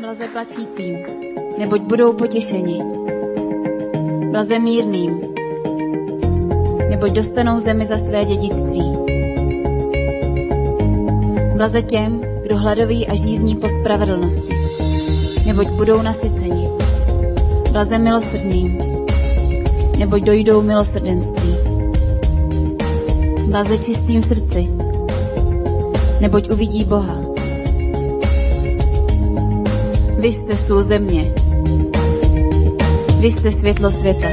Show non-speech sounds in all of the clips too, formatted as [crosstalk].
Blaze plačícím, neboť budou potěšeni. Blaze mírným, neboť dostanou zemi za své dědictví. Blaze těm, kdo hladoví a žízní po spravedlnosti, neboť budou nasyceni. Blaze milosrdným, neboť dojdou milosrdenství. Blaze čistým srdci, neboť uvidí Boha. Vy jste sůl země. Vy jste světlo světa.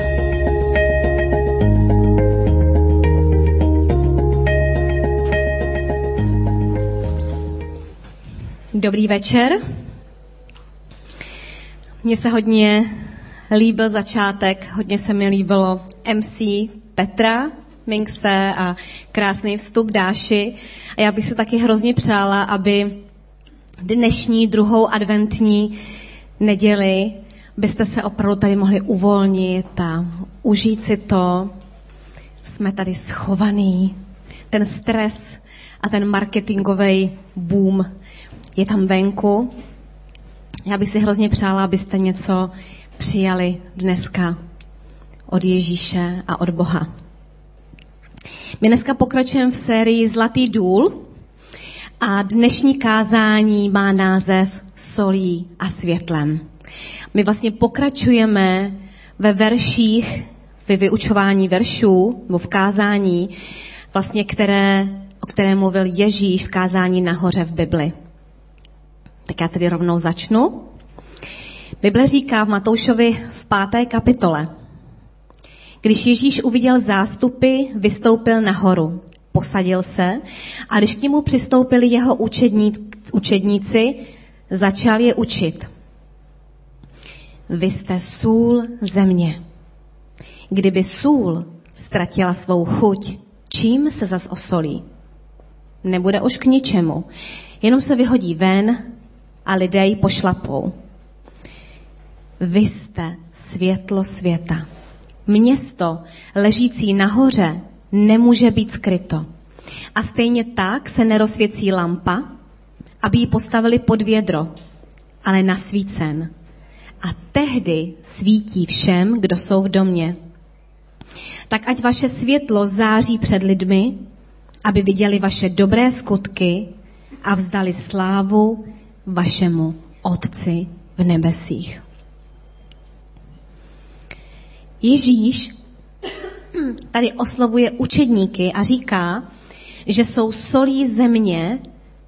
Dobrý večer. Mně se hodně líbil začátek, hodně se mi líbilo MC Petra Minkse a krásný vstup Dáši. A já bych se taky hrozně přála, aby dnešní druhou adventní neděli byste se opravdu tady mohli uvolnit a užít si to. Jsme tady schovaný. Ten stres a ten marketingový boom je tam venku. Já bych si hrozně přála, abyste něco přijali dneska od Ježíše a od Boha. My dneska pokračujeme v sérii Zlatý důl a dnešní kázání má název Solí a světlem. My vlastně pokračujeme ve verších, ve vyučování veršů, nebo v kázání, vlastně které, o které mluvil Ježíš v kázání nahoře v Bibli. Tak já tedy rovnou začnu. Bible říká v Matoušovi v páté kapitole. Když Ježíš uviděl zástupy, vystoupil nahoru, posadil se a když k němu přistoupili jeho učedníci, začal je učit. Vy jste sůl země. Kdyby sůl ztratila svou chuť, čím se zas osolí? Nebude už k ničemu. Jenom se vyhodí ven a lidé ji pošlapou. Vy jste světlo světa. Město ležící nahoře nemůže být skryto. A stejně tak se nerozsvěcí lampa, aby ji postavili pod vědro, ale nasvícen. A tehdy svítí všem, kdo jsou v domě. Tak ať vaše světlo září před lidmi, aby viděli vaše dobré skutky a vzdali slávu vašemu Otci v nebesích. Ježíš tady oslovuje učedníky a říká, že jsou solí země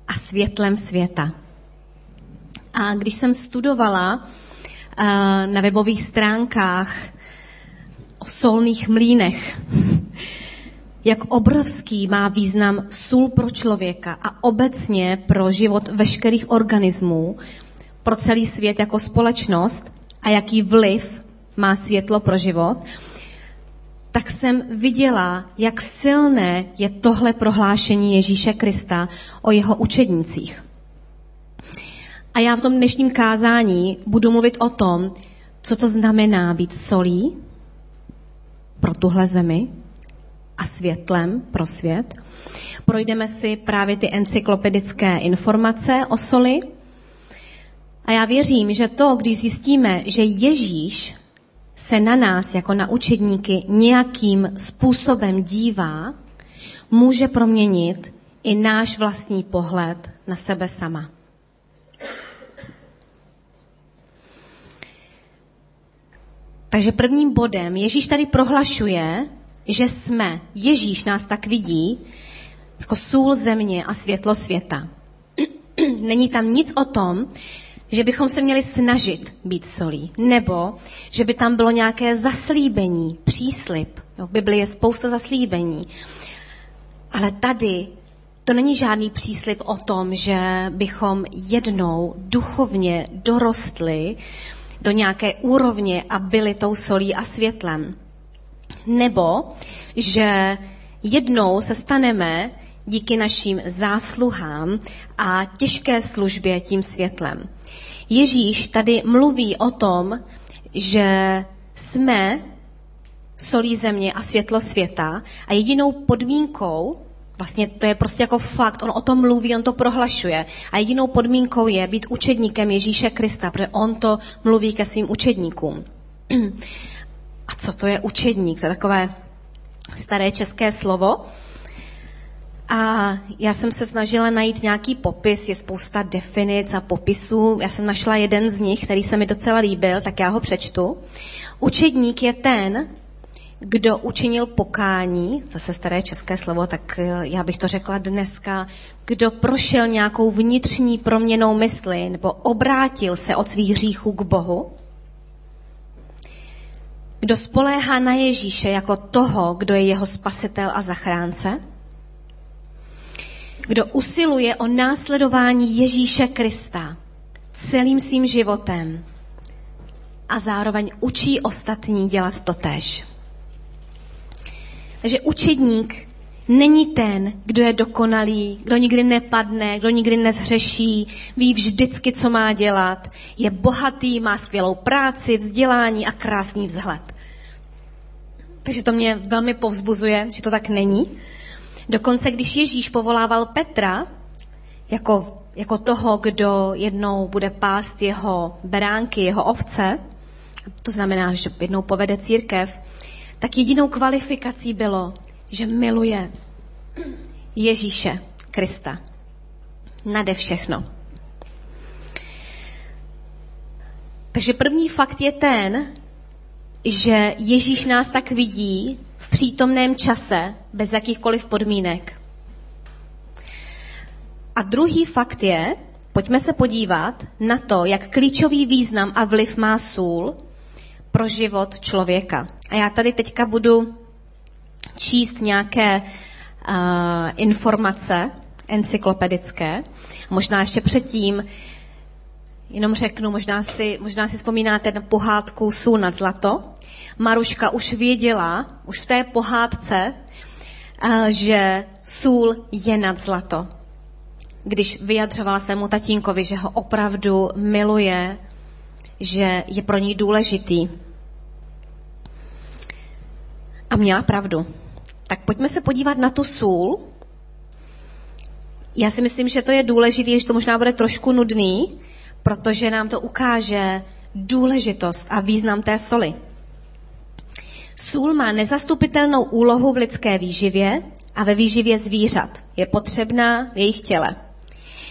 a světlem světa. A když jsem studovala eh, na webových stránkách o solných mlínech, [laughs] jak obrovský má význam sůl pro člověka a obecně pro život veškerých organismů, pro celý svět jako společnost a jaký vliv má světlo pro život, tak jsem viděla, jak silné je tohle prohlášení Ježíše Krista o jeho učednících. A já v tom dnešním kázání budu mluvit o tom, co to znamená být solí pro tuhle zemi a světlem pro svět. Projdeme si právě ty encyklopedické informace o soli. A já věřím, že to, když zjistíme, že Ježíš se na nás jako na učedníky nějakým způsobem dívá, může proměnit i náš vlastní pohled na sebe sama. Takže prvním bodem Ježíš tady prohlašuje, že jsme, Ježíš nás tak vidí, jako sůl země a světlo světa. [clears throat] Není tam nic o tom, že bychom se měli snažit být solí, nebo že by tam bylo nějaké zaslíbení, příslip. Jo, v Biblii je spousta zaslíbení. Ale tady to není žádný příslip o tom, že bychom jednou duchovně dorostli do nějaké úrovně a byli tou solí a světlem. Nebo že jednou se staneme díky našim zásluhám a těžké službě tím světlem. Ježíš tady mluví o tom, že jsme solí země a světlo světa a jedinou podmínkou Vlastně to je prostě jako fakt, on o tom mluví, on to prohlašuje. A jedinou podmínkou je být učedníkem Ježíše Krista, protože on to mluví ke svým učedníkům. [clears throat] A co to je učedník? To je takové staré české slovo. A já jsem se snažila najít nějaký popis, je spousta definic a popisů. Já jsem našla jeden z nich, který se mi docela líbil, tak já ho přečtu. Učedník je ten, kdo učinil pokání, zase staré české slovo, tak eh, já bych to řekla dneska, kdo prošel nějakou vnitřní proměnou mysli nebo obrátil se od svých hříchů k Bohu, kdo spoléhá na Ježíše jako toho, kdo je jeho spasitel a zachránce, kdo usiluje o následování Ježíše Krista celým svým životem a zároveň učí ostatní dělat to tež. Takže učedník není ten, kdo je dokonalý, kdo nikdy nepadne, kdo nikdy nezhřeší, ví vždycky, co má dělat, je bohatý, má skvělou práci, vzdělání a krásný vzhled. Takže to mě velmi povzbuzuje, že to tak není. Dokonce, když Ježíš povolával Petra jako, jako toho, kdo jednou bude pást jeho beránky, jeho ovce, to znamená, že jednou povede církev, tak jedinou kvalifikací bylo, že miluje Ježíše Krista. Nade všechno. Takže první fakt je ten, že Ježíš nás tak vidí v přítomném čase, bez jakýchkoliv podmínek. A druhý fakt je, pojďme se podívat na to, jak klíčový význam a vliv má sůl pro život člověka. A já tady teďka budu číst nějaké uh, informace encyklopedické. Možná ještě předtím jenom řeknu, možná si, možná si vzpomínáte na pohádku Sůl nad zlato. Maruška už věděla, už v té pohádce, uh, že sůl je nad zlato. Když vyjadřovala svému tatínkovi, že ho opravdu miluje, že je pro ní důležitý. A měla pravdu. Tak pojďme se podívat na tu sůl. Já si myslím, že to je důležité, že to možná bude trošku nudný, protože nám to ukáže důležitost a význam té soli. Sůl má nezastupitelnou úlohu v lidské výživě a ve výživě zvířat. Je potřebná v jejich těle.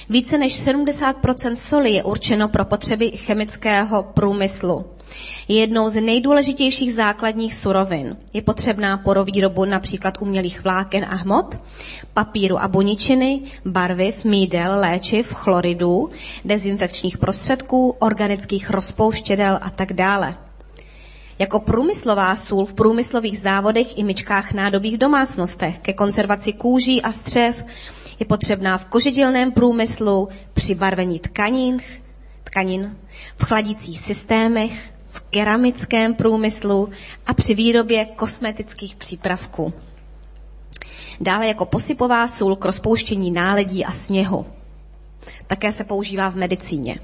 Více než 70% soli je určeno pro potřeby chemického průmyslu. Je jednou z nejdůležitějších základních surovin. Je potřebná pro výrobu například umělých vláken a hmot, papíru a buničiny, barviv, mídel, léčiv, chloridů, dezinfekčních prostředků, organických rozpouštědel a tak dále. Jako průmyslová sůl v průmyslových závodech i myčkách nádobých domácnostech ke konzervaci kůží a střev je potřebná v kožedělném průmyslu, při barvení tkanin, tkanin, v chladicích systémech, v keramickém průmyslu a při výrobě kosmetických přípravků. Dále jako posypová sůl k rozpouštění náledí a sněhu. Také se používá v medicíně.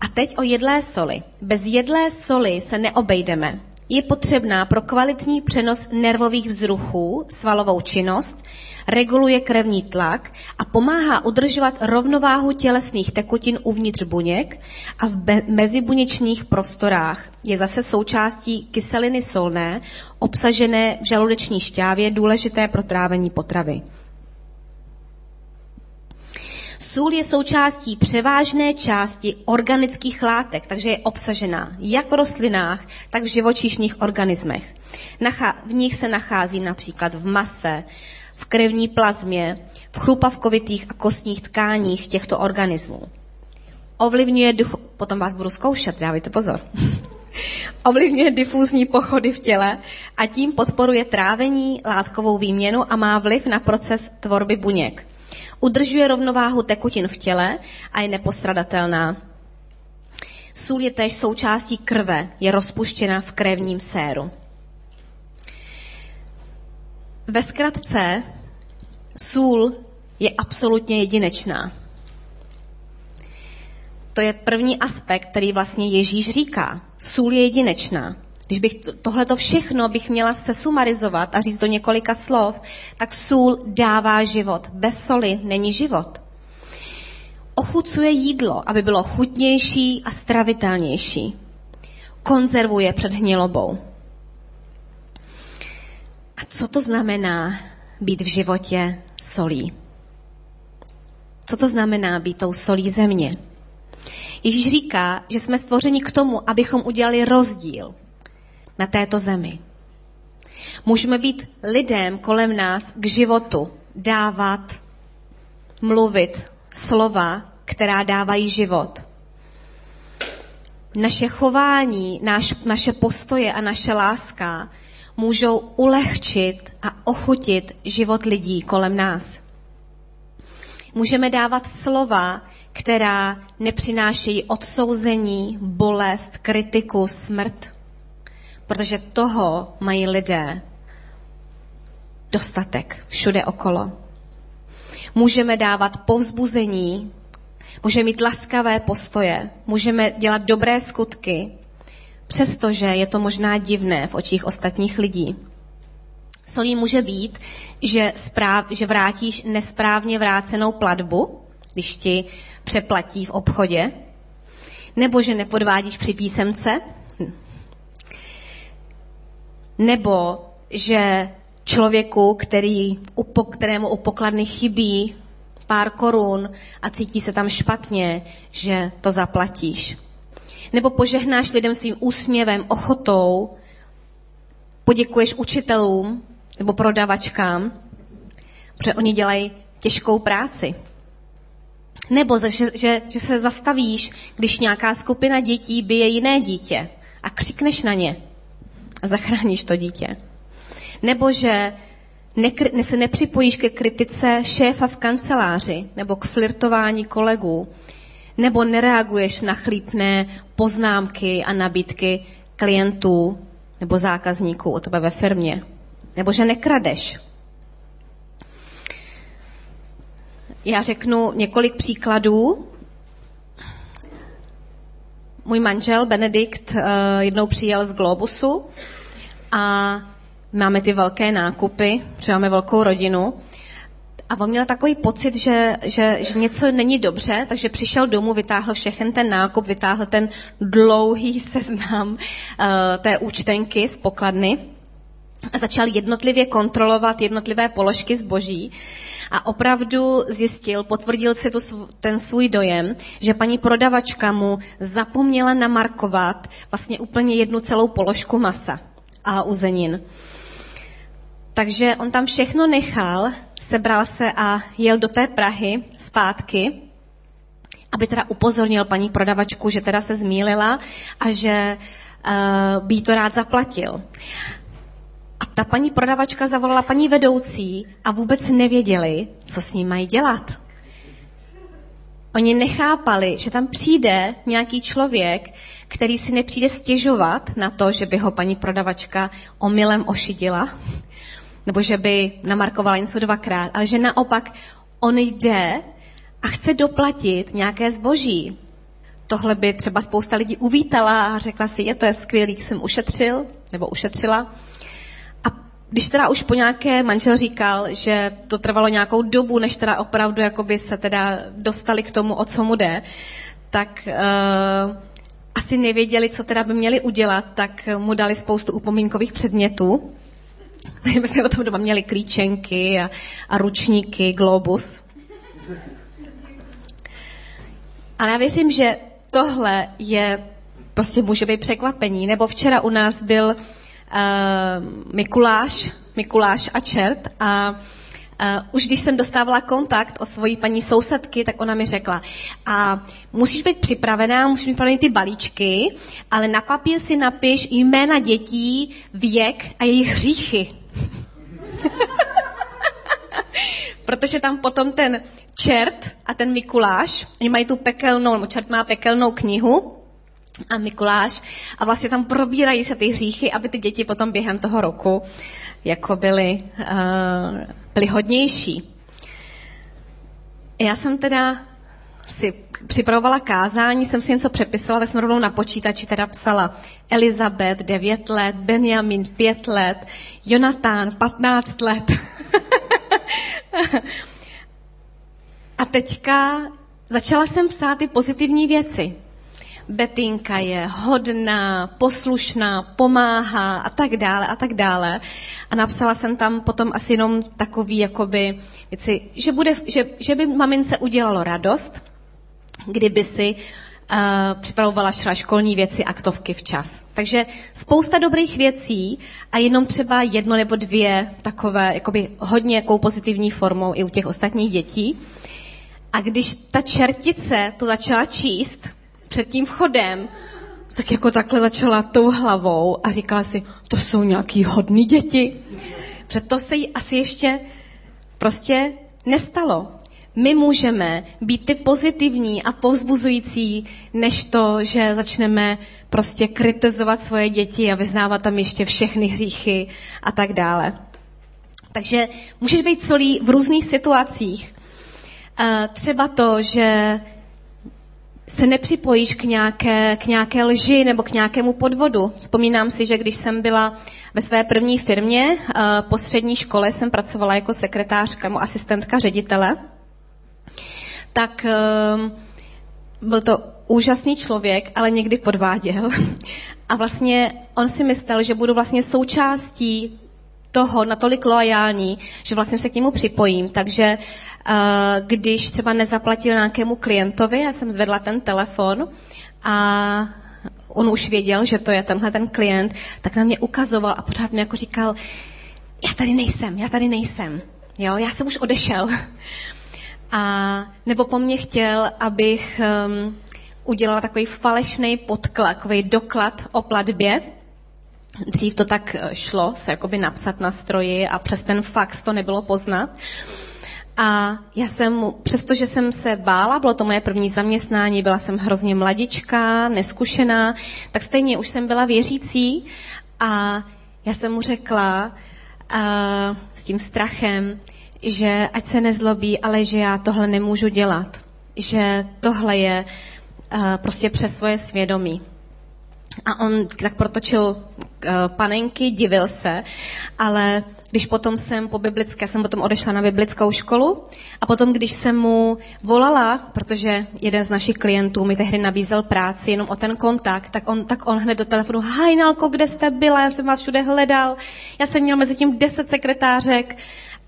A teď o jedlé soli. Bez jedlé soli se neobejdeme. Je potřebná pro kvalitní přenos nervových vzruchů, svalovou činnost reguluje krevní tlak a pomáhá udržovat rovnováhu tělesných tekutin uvnitř buněk a v mezibuněčných prostorách. Je zase součástí kyseliny solné, obsažené v žaludeční šťávě, důležité pro trávení potravy. Sůl je součástí převážné části organických látek, takže je obsažená jak v rostlinách, tak v živočišných organismech. V nich se nachází například v mase, v krevní plazmě, v chrupavkovitých a kostních tkáních těchto organismů. Ovlivňuje, duch... potom vás budu zkoušet, dávejte pozor. [laughs] Ovlivňuje difúzní pochody v těle a tím podporuje trávení, látkovou výměnu a má vliv na proces tvorby buněk. Udržuje rovnováhu tekutin v těle a je nepostradatelná. Sůl je též součástí krve, je rozpuštěna v krevním séru. Ve zkratce, sůl je absolutně jedinečná. To je první aspekt, který vlastně Ježíš říká. Sůl je jedinečná. když bych tohleto všechno bych měla se sumarizovat a říct do několika slov, tak sůl dává život. Bez soli není život. Ochucuje jídlo, aby bylo chutnější a stravitelnější. Konzervuje před hnilobou. A co to znamená být v životě solí? Co to znamená být tou solí země? Ježíš říká, že jsme stvořeni k tomu, abychom udělali rozdíl na této zemi. Můžeme být lidem kolem nás k životu, dávat, mluvit slova, která dávají život. Naše chování, naš, naše postoje a naše láska můžou ulehčit a ochutit život lidí kolem nás. Můžeme dávat slova, která nepřinášejí odsouzení, bolest, kritiku, smrt. Protože toho mají lidé dostatek všude okolo. Můžeme dávat povzbuzení, můžeme mít laskavé postoje, můžeme dělat dobré skutky, přestože je to možná divné v očích ostatních lidí. Solí může být, že, správ, že vrátíš nesprávně vrácenou platbu, když ti přeplatí v obchodě, nebo že nepodvádíš při písemce, nebo že člověku, který, kterému u pokladny chybí pár korun a cítí se tam špatně, že to zaplatíš. Nebo požehnáš lidem svým úsměvem, ochotou, poděkuješ učitelům nebo prodavačkám, protože oni dělají těžkou práci. Nebo že, že, že se zastavíš, když nějaká skupina dětí bije jiné dítě a křikneš na ně a zachráníš to dítě. Nebo že nekry, se nepřipojíš ke kritice šéfa v kanceláři nebo k flirtování kolegů, nebo nereaguješ na chlípné poznámky a nabídky klientů nebo zákazníků o tebe ve firmě, nebo že nekradeš. Já řeknu několik příkladů. Můj manžel Benedikt eh, jednou přijel z Globusu a máme ty velké nákupy, protože máme velkou rodinu. A on měl takový pocit, že, že, že něco není dobře, takže přišel domů, vytáhl všechen ten nákup, vytáhl ten dlouhý seznam uh, té účtenky z pokladny a začal jednotlivě kontrolovat jednotlivé položky zboží a opravdu zjistil, potvrdil si tu, ten svůj dojem, že paní prodavačka mu zapomněla namarkovat vlastně úplně jednu celou položku masa a uzenin. Takže on tam všechno nechal, sebral se a jel do té Prahy zpátky, aby teda upozornil paní prodavačku, že teda se zmílila a že uh, by to rád zaplatil. A ta paní prodavačka zavolala paní vedoucí a vůbec nevěděli, co s ním mají dělat. Oni nechápali, že tam přijde nějaký člověk, který si nepřijde stěžovat na to, že by ho paní prodavačka omylem ošidila, nebo že by namarkovala něco dvakrát, ale že naopak on jde a chce doplatit nějaké zboží. Tohle by třeba spousta lidí uvítala a řekla si, je to je skvělý, jsem ušetřil nebo ušetřila. A když teda už po nějaké manžel říkal, že to trvalo nějakou dobu, než teda opravdu jakoby se teda dostali k tomu, o co mu jde, tak uh, asi nevěděli, co teda by měli udělat, tak mu dali spoustu upomínkových předmětů. [laughs] My jsme potom doma měli klíčenky a, a ručníky, globus. Ale já věřím, že tohle je prostě může být překvapení. Nebo včera u nás byl uh, Mikuláš, Mikuláš a čert a Uh, už když jsem dostávala kontakt o svojí paní sousedky, tak ona mi řekla, a musíš být připravená, musíš mít připravený ty balíčky, ale na papír si napiš jména dětí, věk a jejich hříchy. [laughs] Protože tam potom ten čert a ten Mikuláš, oni mají tu pekelnou, nebo čert má pekelnou knihu, a Mikuláš a vlastně tam probírají se ty hříchy, aby ty děti potom během toho roku jako byly, uh, byly hodnější. Já jsem teda si připravovala kázání, jsem si něco přepisovala, tak jsem rovnou na počítači teda psala Elizabeth 9 let, Benjamin 5 let, Jonatán 15 let. [laughs] A teďka začala jsem psát ty pozitivní věci. Betinka je hodná, poslušná, pomáhá a tak dále a tak dále. A napsala jsem tam potom asi jenom takový jakoby věci, že, bude, že, že by mamince udělalo radost, kdyby si uh, připravovala školní věci, aktovky včas. Takže spousta dobrých věcí a jenom třeba jedno nebo dvě takové jakoby hodně jakou pozitivní formou i u těch ostatních dětí. A když ta čertice to začala číst před tím vchodem, tak jako takhle začala tou hlavou a říkala si, to jsou nějaký hodný děti. Protože to se jí asi ještě prostě nestalo. My můžeme být ty pozitivní a povzbuzující, než to, že začneme prostě kritizovat svoje děti a vyznávat tam ještě všechny hříchy a tak dále. Takže můžeš být solí v různých situacích. Třeba to, že se nepřipojíš k nějaké, k nějaké lži nebo k nějakému podvodu. Vzpomínám si, že když jsem byla ve své první firmě, po střední škole jsem pracovala jako sekretářka, nebo asistentka ředitele, tak ehm, byl to úžasný člověk, ale někdy podváděl. [laughs] A vlastně on si myslel, že budu vlastně součástí toho natolik loajální, že vlastně se k němu připojím. Takže uh, když třeba nezaplatil nějakému klientovi, já jsem zvedla ten telefon a on už věděl, že to je tenhle ten klient, tak na mě ukazoval a pořád mi jako říkal, já tady nejsem, já tady nejsem. Jo, já jsem už odešel. [laughs] A nebo po mně chtěl, abych um, udělala takový falešný podklad, takový doklad o platbě, Dřív to tak eh, šlo, se jakoby napsat na stroji a přes ten fax to nebylo poznat. A já jsem, přestože jsem se bála, bylo to moje první zaměstnání, byla jsem hrozně mladička, neskušená, tak stejně už jsem byla věřící a já jsem mu řekla a, s tím strachem, že ať se nezlobí, ale že já tohle nemůžu dělat. Že tohle je a, prostě přes svoje svědomí. A on tak protočil uh, panenky, divil se, ale když potom jsem po biblické, jsem potom odešla na biblickou školu a potom, když jsem mu volala, protože jeden z našich klientů mi tehdy nabízel práci jenom o ten kontakt, tak on, tak on hned do telefonu, Hajnalko, kde jste byla, já jsem vás všude hledal, já jsem měl mezi tím deset sekretářek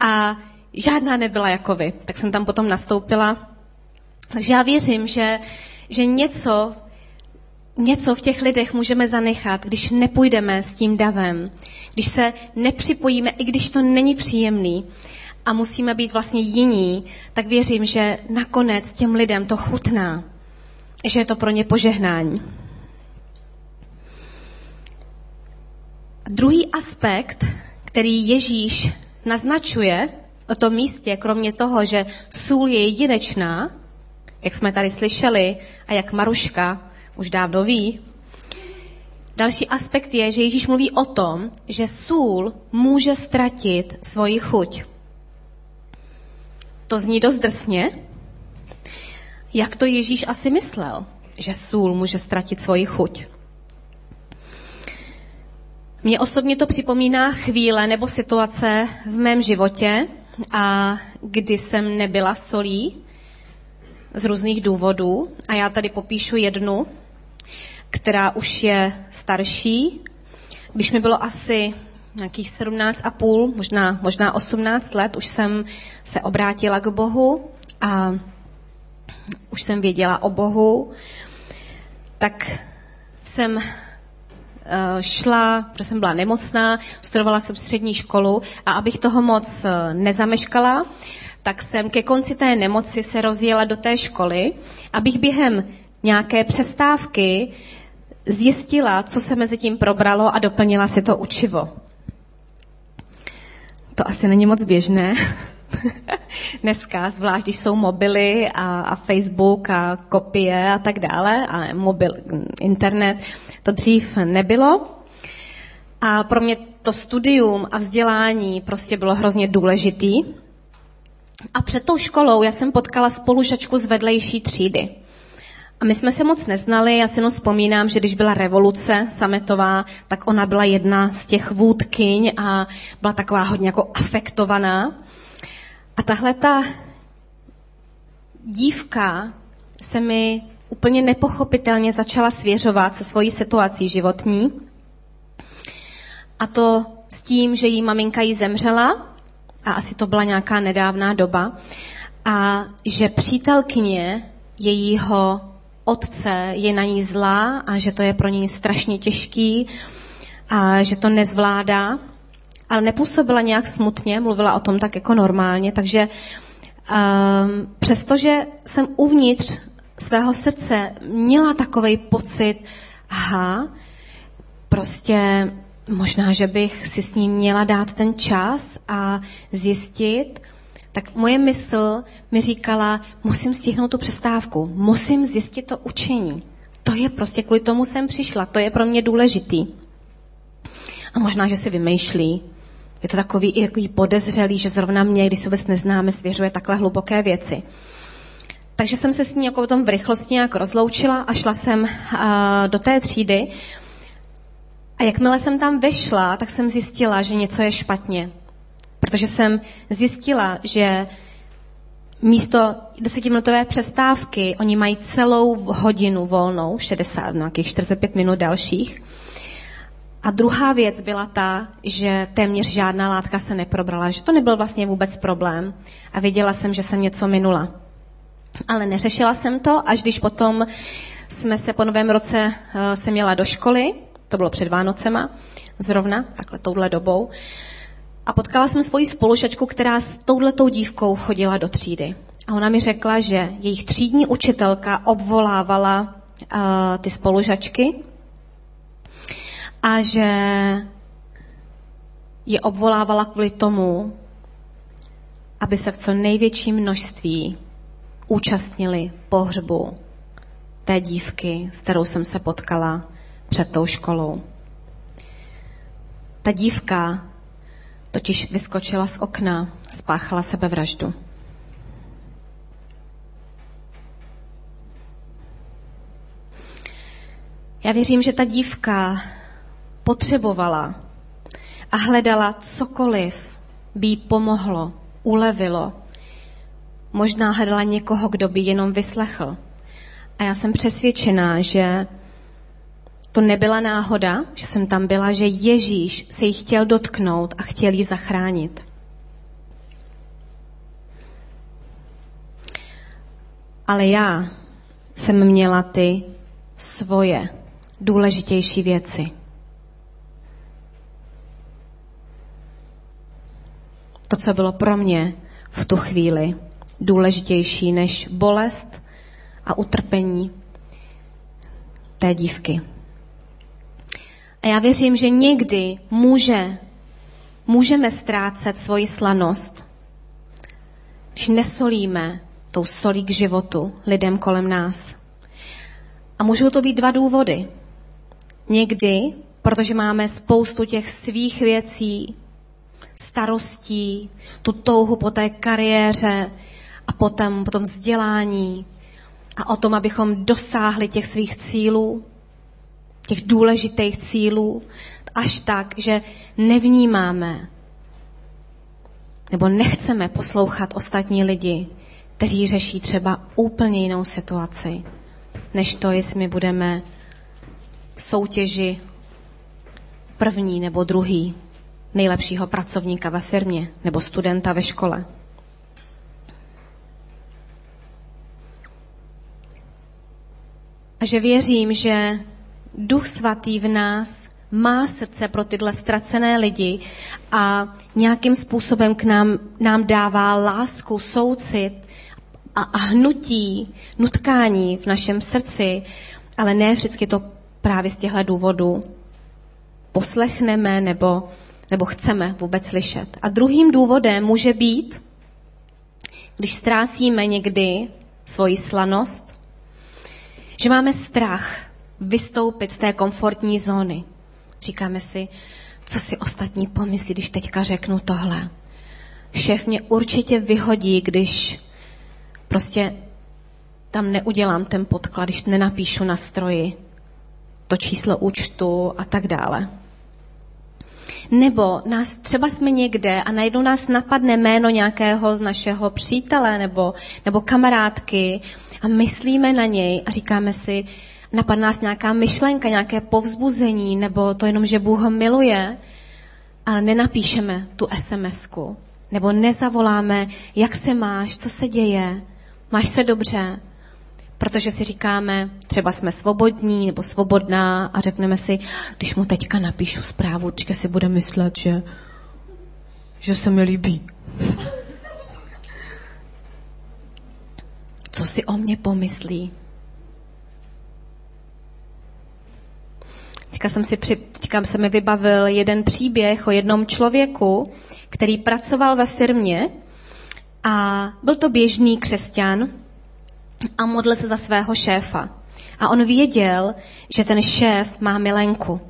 a žádná nebyla jako vy. Tak jsem tam potom nastoupila. Takže já věřím, že, že něco něco v těch lidech můžeme zanechat, když nepůjdeme s tím davem, když se nepřipojíme, i když to není příjemný a musíme být vlastně jiní, tak věřím, že nakonec těm lidem to chutná, že je to pro ně požehnání. Druhý aspekt, který Ježíš naznačuje o tom místě, kromě toho, že sůl je jedinečná, jak jsme tady slyšeli, a jak Maruška už dávno ví. Další aspekt je, že Ježíš mluví o tom, že sůl může ztratit svoji chuť. To zní dost drsně. Jak to Ježíš asi myslel, že sůl může ztratit svoji chuť? Mně osobně to připomíná chvíle nebo situace v mém životě, a kdy jsem nebyla solí z různých důvodů. A já tady popíšu jednu, která už je starší. Když mi bylo asi nějakých 17 a půl, možná, možná 18 let, už jsem se obrátila k Bohu a už jsem věděla o Bohu, tak jsem eh, šla, protože jsem byla nemocná, studovala jsem střední školu a abych toho moc eh, nezameškala, tak jsem ke konci té nemoci se rozjela do té školy, abych během nějaké přestávky zjistila, co se mezi tím probralo a doplnila si to učivo. To asi není moc běžné. [laughs] Dneska, zvlášť když jsou mobily a, a Facebook a kopie a tak dále a mobil, internet, to dřív nebylo. A pro mě to studium a vzdělání prostě bylo hrozně důležitý. A před tou školou já jsem potkala spolužačku z vedlejší třídy. A my jsme se moc neznali, já si jenom vzpomínám, že když byla revoluce sametová, tak ona byla jedna z těch vůdkyň a byla taková hodně jako afektovaná. A tahle ta dívka se mi úplně nepochopitelně začala svěřovat se svojí situací životní. A to s tím, že jí maminka jí zemřela, a asi to byla nějaká nedávná doba, a že přítelkyně jejího otce je na ní zlá a že to je pro ní strašně těžký a že to nezvládá, ale nepůsobila nějak smutně, mluvila o tom tak jako normálně, takže um, přestože jsem uvnitř svého srdce měla takový pocit, aha, prostě možná, že bych si s ním měla dát ten čas a zjistit, tak moje mysl mi říkala, musím stihnout tu přestávku, musím zjistit to učení. To je prostě, kvůli tomu jsem přišla, to je pro mě důležitý. A možná, že si vymýšlí, je to takový i takový podezřelý, že zrovna mě, když se vůbec neznáme, svěřuje takhle hluboké věci. Takže jsem se s ní jako tom v rychlosti nějak rozloučila a šla jsem do té třídy. A jakmile jsem tam vešla, tak jsem zjistila, že něco je špatně. Protože jsem zjistila, že místo desetiminutové přestávky oni mají celou hodinu volnou, 60, nějakých 45 minut dalších. A druhá věc byla ta, že téměř žádná látka se neprobrala, že to nebyl vlastně vůbec problém. A viděla jsem, že jsem něco minula. Ale neřešila jsem to, až když potom jsme se po novém roce uh, se měla do školy, to bylo před Vánocema, zrovna, takhle touhle dobou. A potkala jsem svoji spolužačku, která s touhletou dívkou chodila do třídy. A ona mi řekla, že jejich třídní učitelka obvolávala uh, ty spolužačky a že je obvolávala kvůli tomu, aby se v co největším množství účastnili pohřbu té dívky, s kterou jsem se potkala před tou školou. Ta dívka totiž vyskočila z okna, spáchala sebevraždu. Já věřím, že ta dívka potřebovala a hledala cokoliv, by jí pomohlo, ulevilo. Možná hledala někoho, kdo by jenom vyslechl. A já jsem přesvědčená, že to nebyla náhoda, že jsem tam byla, že Ježíš se jí chtěl dotknout a chtěl ji zachránit. Ale já jsem měla ty svoje důležitější věci. To, co bylo pro mě v tu chvíli důležitější než bolest a utrpení té dívky. A já věřím, že někdy může, můžeme ztrácet svoji slanost, když nesolíme tou solí k životu lidem kolem nás. A můžou to být dva důvody. Někdy, protože máme spoustu těch svých věcí, starostí, tu touhu po té kariéře a potom, po tom vzdělání a o tom, abychom dosáhli těch svých cílů, těch důležitých cílů, až tak, že nevnímáme nebo nechceme poslouchat ostatní lidi, kteří řeší třeba úplně jinou situaci, než to, jestli my budeme v soutěži první nebo druhý nejlepšího pracovníka ve firmě nebo studenta ve škole. A že věřím, že Duch Svatý v nás má srdce pro tyhle ztracené lidi a nějakým způsobem k nám, nám dává lásku, soucit a, a hnutí, nutkání v našem srdci, ale ne vždycky to právě z těchto důvodů poslechneme nebo, nebo chceme vůbec slyšet. A druhým důvodem může být, když ztrácíme někdy svoji slanost, že máme strach vystoupit z té komfortní zóny. Říkáme si, co si ostatní pomyslí, když teďka řeknu tohle. šéf mě určitě vyhodí, když prostě tam neudělám ten podklad, když nenapíšu na stroji to číslo účtu a tak dále. Nebo nás třeba jsme někde a najednou nás napadne jméno nějakého z našeho přítele nebo, nebo kamarádky a myslíme na něj a říkáme si, napadne nás nějaká myšlenka, nějaké povzbuzení, nebo to jenom, že Bůh ho miluje, ale nenapíšeme tu SMSku, nebo nezavoláme, jak se máš, co se děje, máš se dobře, protože si říkáme, třeba jsme svobodní nebo svobodná a řekneme si, když mu teďka napíšu zprávu, určitě si bude myslet, že, že se mi líbí. Co si o mě pomyslí? Teďka, jsem si při, teďka se mi vybavil jeden příběh o jednom člověku, který pracoval ve firmě a byl to běžný křesťan, a modlil se za svého šéfa. A on věděl, že ten šéf má milenku.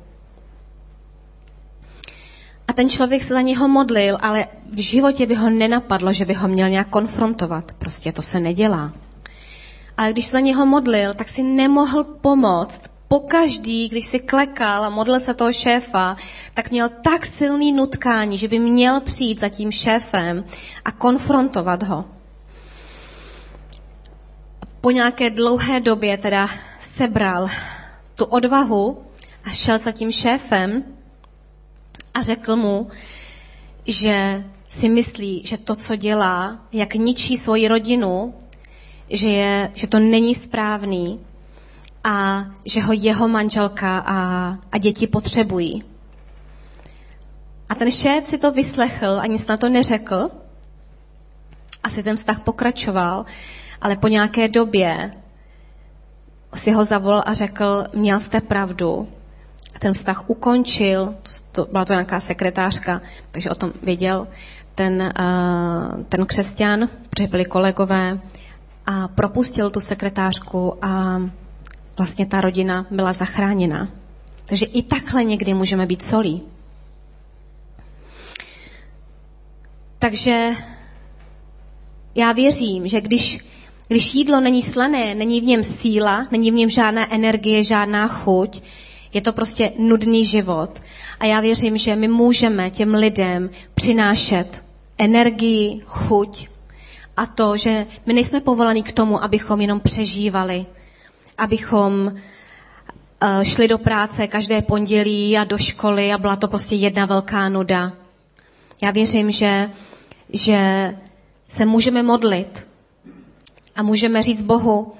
A ten člověk se za něho modlil, ale v životě by ho nenapadlo, že by ho měl nějak konfrontovat. Prostě to se nedělá. Ale když se za něho modlil, tak si nemohl pomoct. Pokaždý, když si klekal a modlil se toho šéfa, tak měl tak silný nutkání, že by měl přijít za tím šéfem a konfrontovat ho. Po nějaké dlouhé době teda sebral tu odvahu a šel za tím šéfem a řekl mu, že si myslí, že to, co dělá, jak ničí svoji rodinu, že, je, že to není správný a že ho jeho manželka a, a děti potřebují. A ten šéf si to vyslechl a nic na to neřekl. Asi ten vztah pokračoval ale po nějaké době si ho zavolal a řekl, měl jste pravdu. A ten vztah ukončil, to, byla to nějaká sekretářka, takže o tom věděl ten, uh, ten křesťan, protože byli kolegové, a propustil tu sekretářku a vlastně ta rodina byla zachráněna. Takže i takhle někdy můžeme být solí. Takže já věřím, že když když jídlo není slané, není v něm síla, není v něm žádná energie, žádná chuť, je to prostě nudný život. A já věřím, že my můžeme těm lidem přinášet energii, chuť a to, že my nejsme povolaní k tomu, abychom jenom přežívali, abychom eh, šli do práce každé pondělí a do školy a byla to prostě jedna velká nuda. Já věřím, že, že se můžeme modlit a můžeme říct Bohu,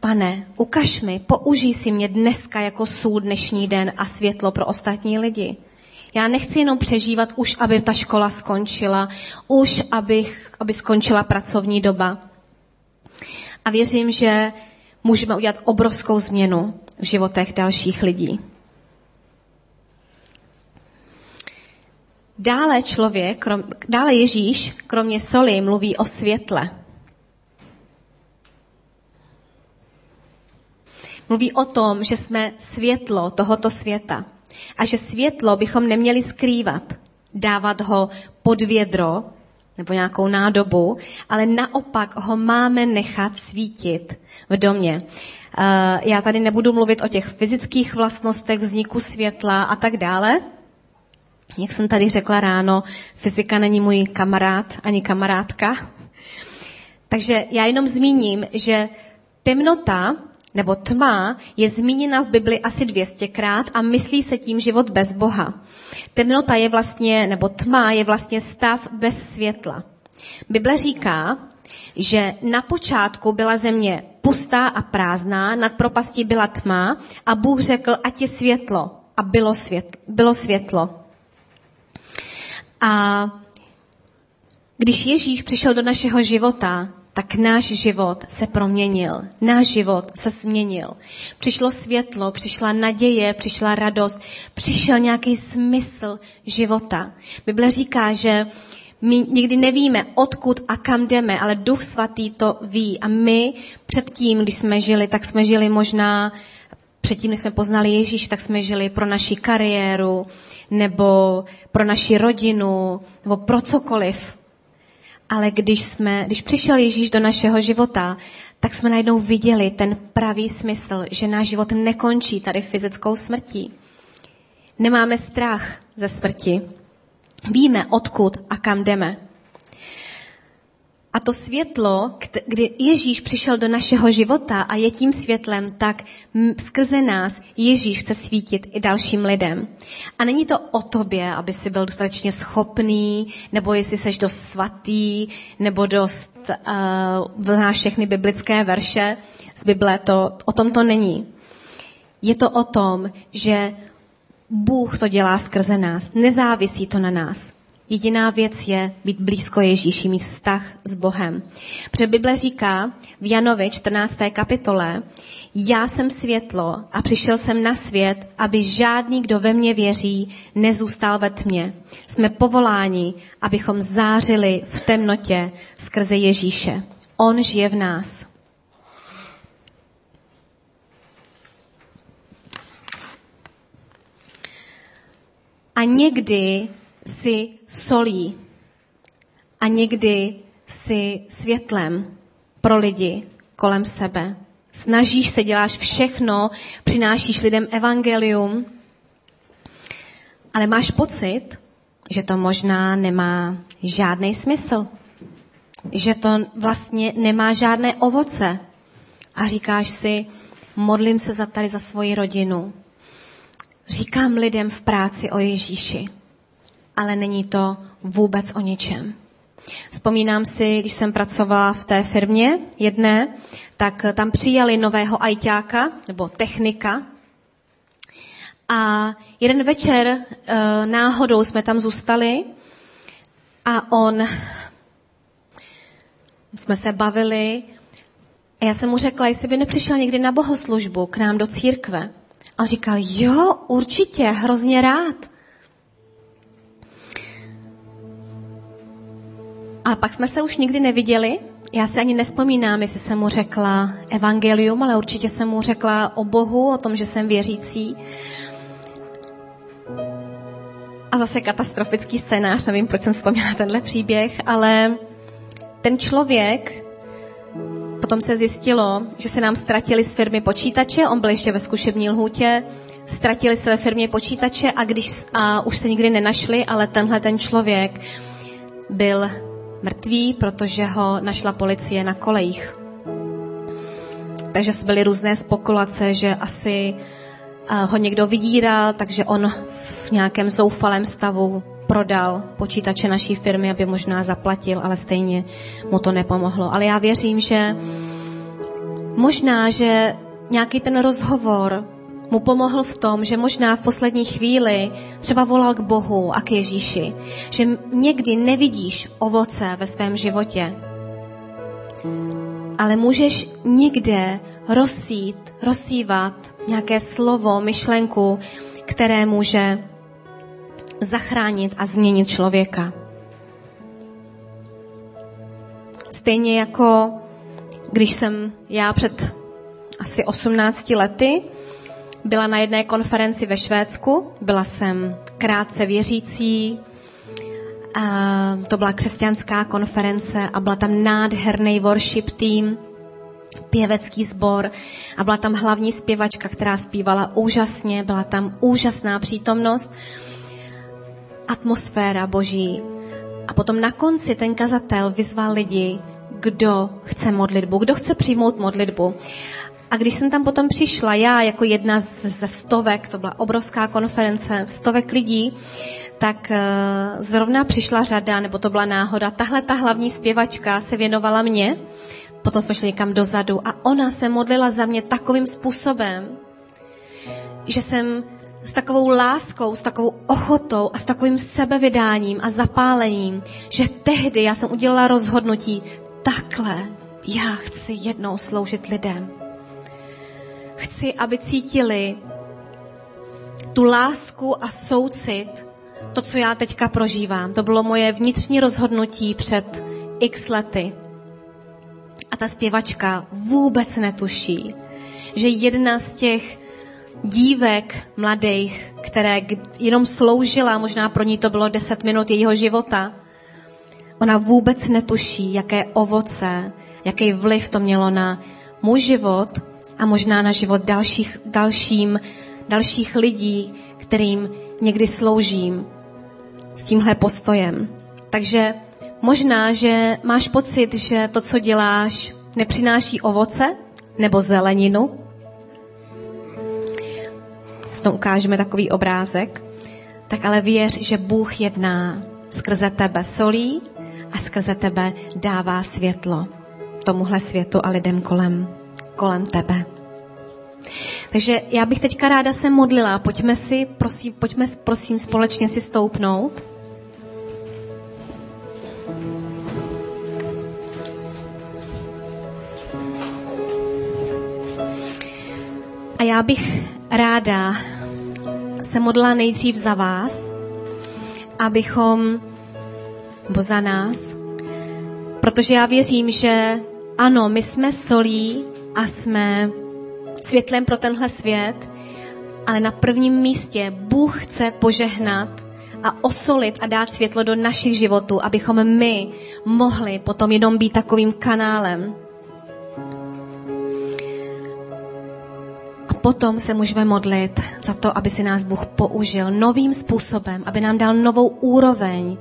pane, ukaž mi, použij si mě dneska jako sůl dnešní den a světlo pro ostatní lidi. Já nechci jenom přežívat už, aby ta škola skončila, už, abych, aby skončila pracovní doba. A věřím, že můžeme udělat obrovskou změnu v životech dalších lidí. Dále člověk, krom, dále Ježíš, kromě soli, mluví o světle. Mluví o tom, že jsme světlo tohoto světa a že světlo bychom neměli skrývat, dávat ho pod vědro nebo nějakou nádobu, ale naopak ho máme nechat svítit v domě. Eh, já tady nebudu mluvit o těch fyzických vlastnostech vzniku světla a tak dále. Jak jsem tady řekla ráno, fyzika není můj kamarád ani kamarádka. Takže já jenom zmíním, že temnota nebo tma je zmíněna v Bibli asi 200krát a myslí se tím život bez Boha. Temnota je vlastně, nebo tma je vlastně stav bez světla. Bible říká, že na počátku byla země pustá a prázdná, nad propastí byla tma a Bůh řekl, ať je světlo. A bylo, světlo. bylo světlo. A když Ježíš přišel do našeho života, tak náš život se proměnil. Náš život se změnil. Přišlo světlo, přišla naděje, přišla radost, přišel nějaký smysl života. Bible říká, že my nikdy nevíme, odkud a kam jdeme, ale Duch Svatý to ví. A my předtím, když jsme žili, tak jsme žili možná, předtím, když jsme poznali Ježíš, tak jsme žili pro naši kariéru, nebo pro naši rodinu, nebo pro cokoliv. Ale když, jsme, když přišel Ježíš do našeho života, tak jsme najednou viděli ten pravý smysl, že náš život nekončí tady fyzickou smrtí. Nemáme strach ze smrti. Víme, odkud a kam jdeme. A to světlo, kdy Ježíš přišel do našeho života a je tím světlem, tak skrze nás Ježíš chce svítit i dalším lidem. A není to o tobě, aby si byl dostatečně schopný, nebo jestli jsi dost svatý, nebo dost uh, znáš všechny biblické verše z Bible. To, o tom to není. Je to o tom, že Bůh to dělá skrze nás. Nezávisí to na nás. Jediná věc je být blízko Ježíši, mít vztah s Bohem. Protože Bible říká v Janovi 14. kapitole, já jsem světlo a přišel jsem na svět, aby žádný, kdo ve mně věří, nezůstal ve tmě. Jsme povoláni, abychom zářili v temnotě skrze Ježíše. On žije v nás. A někdy si solí a někdy si světlem pro lidi kolem sebe. Snažíš se, děláš všechno, přinášíš lidem evangelium, ale máš pocit, že to možná nemá žádný smysl. Že to vlastně nemá žádné ovoce. A říkáš si, modlím se za tady za svoji rodinu. Říkám lidem v práci o Ježíši ale není to vůbec o ničem. Vzpomínám si, když jsem pracovala v té firmě jedné, tak tam přijali nového ajťáka nebo technika. A jeden večer e, náhodou jsme tam zůstali a on, jsme se bavili a já jsem mu řekla, jestli by nepřišel někdy na bohoslužbu k nám do církve. A on říkal, jo, určitě, hrozně rád. A pak jsme se už nikdy neviděli. Já se ani nespomínám, jestli jsem mu řekla evangelium, ale určitě jsem mu řekla o Bohu, o tom, že jsem věřící. A zase katastrofický scénář, nevím, proč jsem vzpomněla tenhle příběh, ale ten člověk, potom se zjistilo, že se nám ztratili z firmy počítače, on byl ještě ve zkušební lhůtě, ztratili se ve firmě počítače a, když, a už se nikdy nenašli, ale tenhle ten člověk byl mrtvý, protože ho našla policie na kolejích. Takže byly různé spekulace, že asi eh, ho někdo vydíral, takže on v nějakém zoufalém stavu prodal počítače naší firmy, aby možná zaplatil, ale stejně mu to nepomohlo. Ale já věřím, že možná, že nějaký ten rozhovor mu pomohl v tom, že možná v poslední chvíli třeba volal k Bohu a k Ježíši, že někdy nevidíš ovoce ve svém životě, ale můžeš někde rozsít, rozsívat nějaké slovo, myšlenku, které může zachránit a změnit člověka. Stejně jako když jsem já před asi 18 lety byla na jedné konferenci ve Švédsku, byla jsem krátce věřící, a to byla křesťanská konference a byla tam nádherný worship tým, pěvecký sbor a byla tam hlavní zpěvačka, která zpívala úžasně, byla tam úžasná přítomnost, atmosféra boží. A potom na konci ten kazatel vyzval lidi, kdo chce modlitbu, kdo chce přijmout modlitbu. A když jsem tam potom přišla, já jako jedna ze stovek, to byla obrovská konference, stovek lidí, tak eh, zrovna přišla řada, nebo to byla náhoda, tahle ta hlavní zpěvačka se věnovala mě, potom jsme šli někam dozadu a ona se modlila za mě takovým způsobem, že jsem s takovou láskou, s takovou ochotou a s takovým sebevydáním a zapálením, že tehdy já jsem udělala rozhodnutí, takhle já chci jednou sloužit lidem. Chci, aby cítili tu lásku a soucit, to, co já teďka prožívám. To bylo moje vnitřní rozhodnutí před x lety. A ta zpěvačka vůbec netuší, že jedna z těch dívek mladých, které jenom sloužila, možná pro ní to bylo deset minut jejího života, Ona vůbec netuší, jaké ovoce, jaký vliv to mělo na můj život a možná na život dalších, dalším, dalších lidí, kterým někdy sloužím s tímhle postojem. Takže možná, že máš pocit, že to, co děláš, nepřináší ovoce nebo zeleninu. V tom ukážeme takový obrázek. Tak ale věř, že Bůh jedná skrze tebe solí a skrze tebe dává světlo tomuhle světu a lidem kolem, kolem tebe. Takže já bych teďka ráda se modlila. Pojďme si, prosím, pojďme prosím společně si stoupnout. A já bych ráda se modlila nejdřív za vás, abychom, nebo za nás, protože já věřím, že ano, my jsme solí a jsme světlem pro tenhle svět, ale na prvním místě Bůh chce požehnat a osolit a dát světlo do našich životů, abychom my mohli potom jenom být takovým kanálem. A potom se můžeme modlit za to, aby si nás Bůh použil novým způsobem, aby nám dal novou úroveň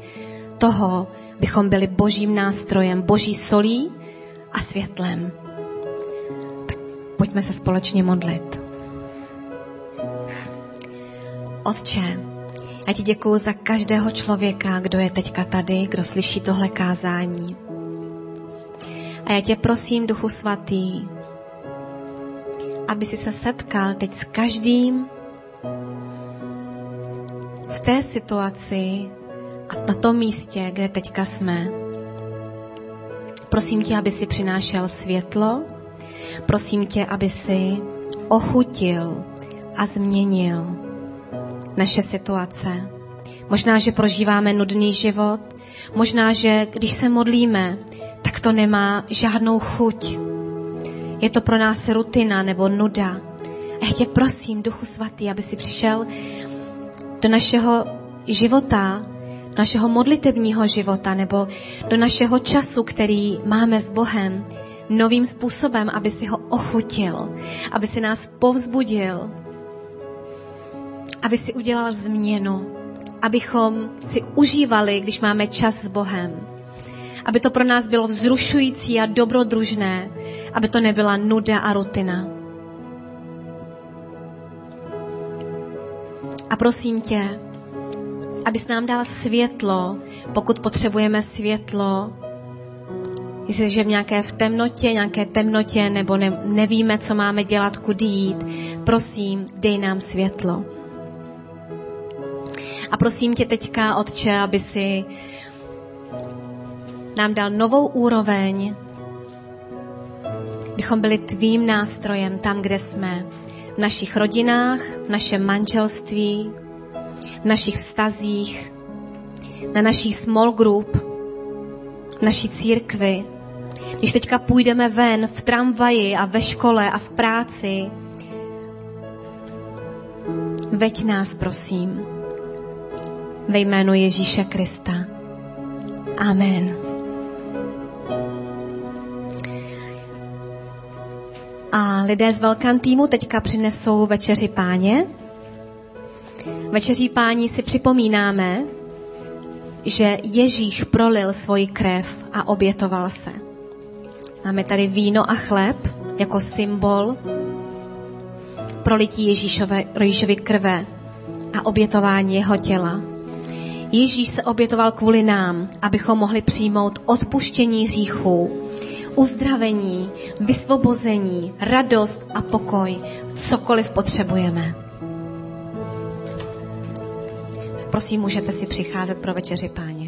toho, bychom byli božím nástrojem, boží solí a světlem. Pojďme se společně modlit. Otče, já ti děkuji za každého člověka, kdo je teďka tady, kdo slyší tohle kázání. A já tě prosím, Duchu Svatý, aby si se setkal teď s každým v té situaci a na tom místě, kde teďka jsme. Prosím tě, aby si přinášel světlo. Prosím tě, aby si ochutil a změnil naše situace. Možná, že prožíváme nudný život, možná, že když se modlíme, tak to nemá žádnou chuť. Je to pro nás rutina nebo nuda. A tě prosím, Duchu Svatý, aby si přišel do našeho života našeho modlitebního života nebo do našeho času, který máme s Bohem, novým způsobem, aby si ho ochutil, aby si nás povzbudil, aby si udělal změnu, abychom si užívali, když máme čas s Bohem. Aby to pro nás bylo vzrušující a dobrodružné, aby to nebyla nuda a rutina. A prosím tě, abys nám dal světlo, pokud potřebujeme světlo, Jestliže v nějaké v temnotě, nějaké temnotě, nebo ne, nevíme, co máme dělat, kudy jít, prosím, dej nám světlo. A prosím tě teďka, Otče, aby si nám dal novou úroveň, bychom byli tvým nástrojem tam, kde jsme. V našich rodinách, v našem manželství, v našich vztazích, na naší small group, naší církvi. Když teďka půjdeme ven v tramvaji a ve škole a v práci, veď nás, prosím, ve jménu Ježíše Krista. Amen. A lidé z Velkán týmu teďka přinesou večeři páně. Večeří pání si připomínáme, že Ježíš prolil svoji krev a obětoval se. Máme tady víno a chléb jako symbol prolití Ježíšové, Ježíšovy krve a obětování jeho těla. Ježíš se obětoval kvůli nám, abychom mohli přijmout odpuštění hříchů, uzdravení, vysvobození, radost a pokoj, cokoliv potřebujeme prosím, můžete si přicházet pro večeři páně.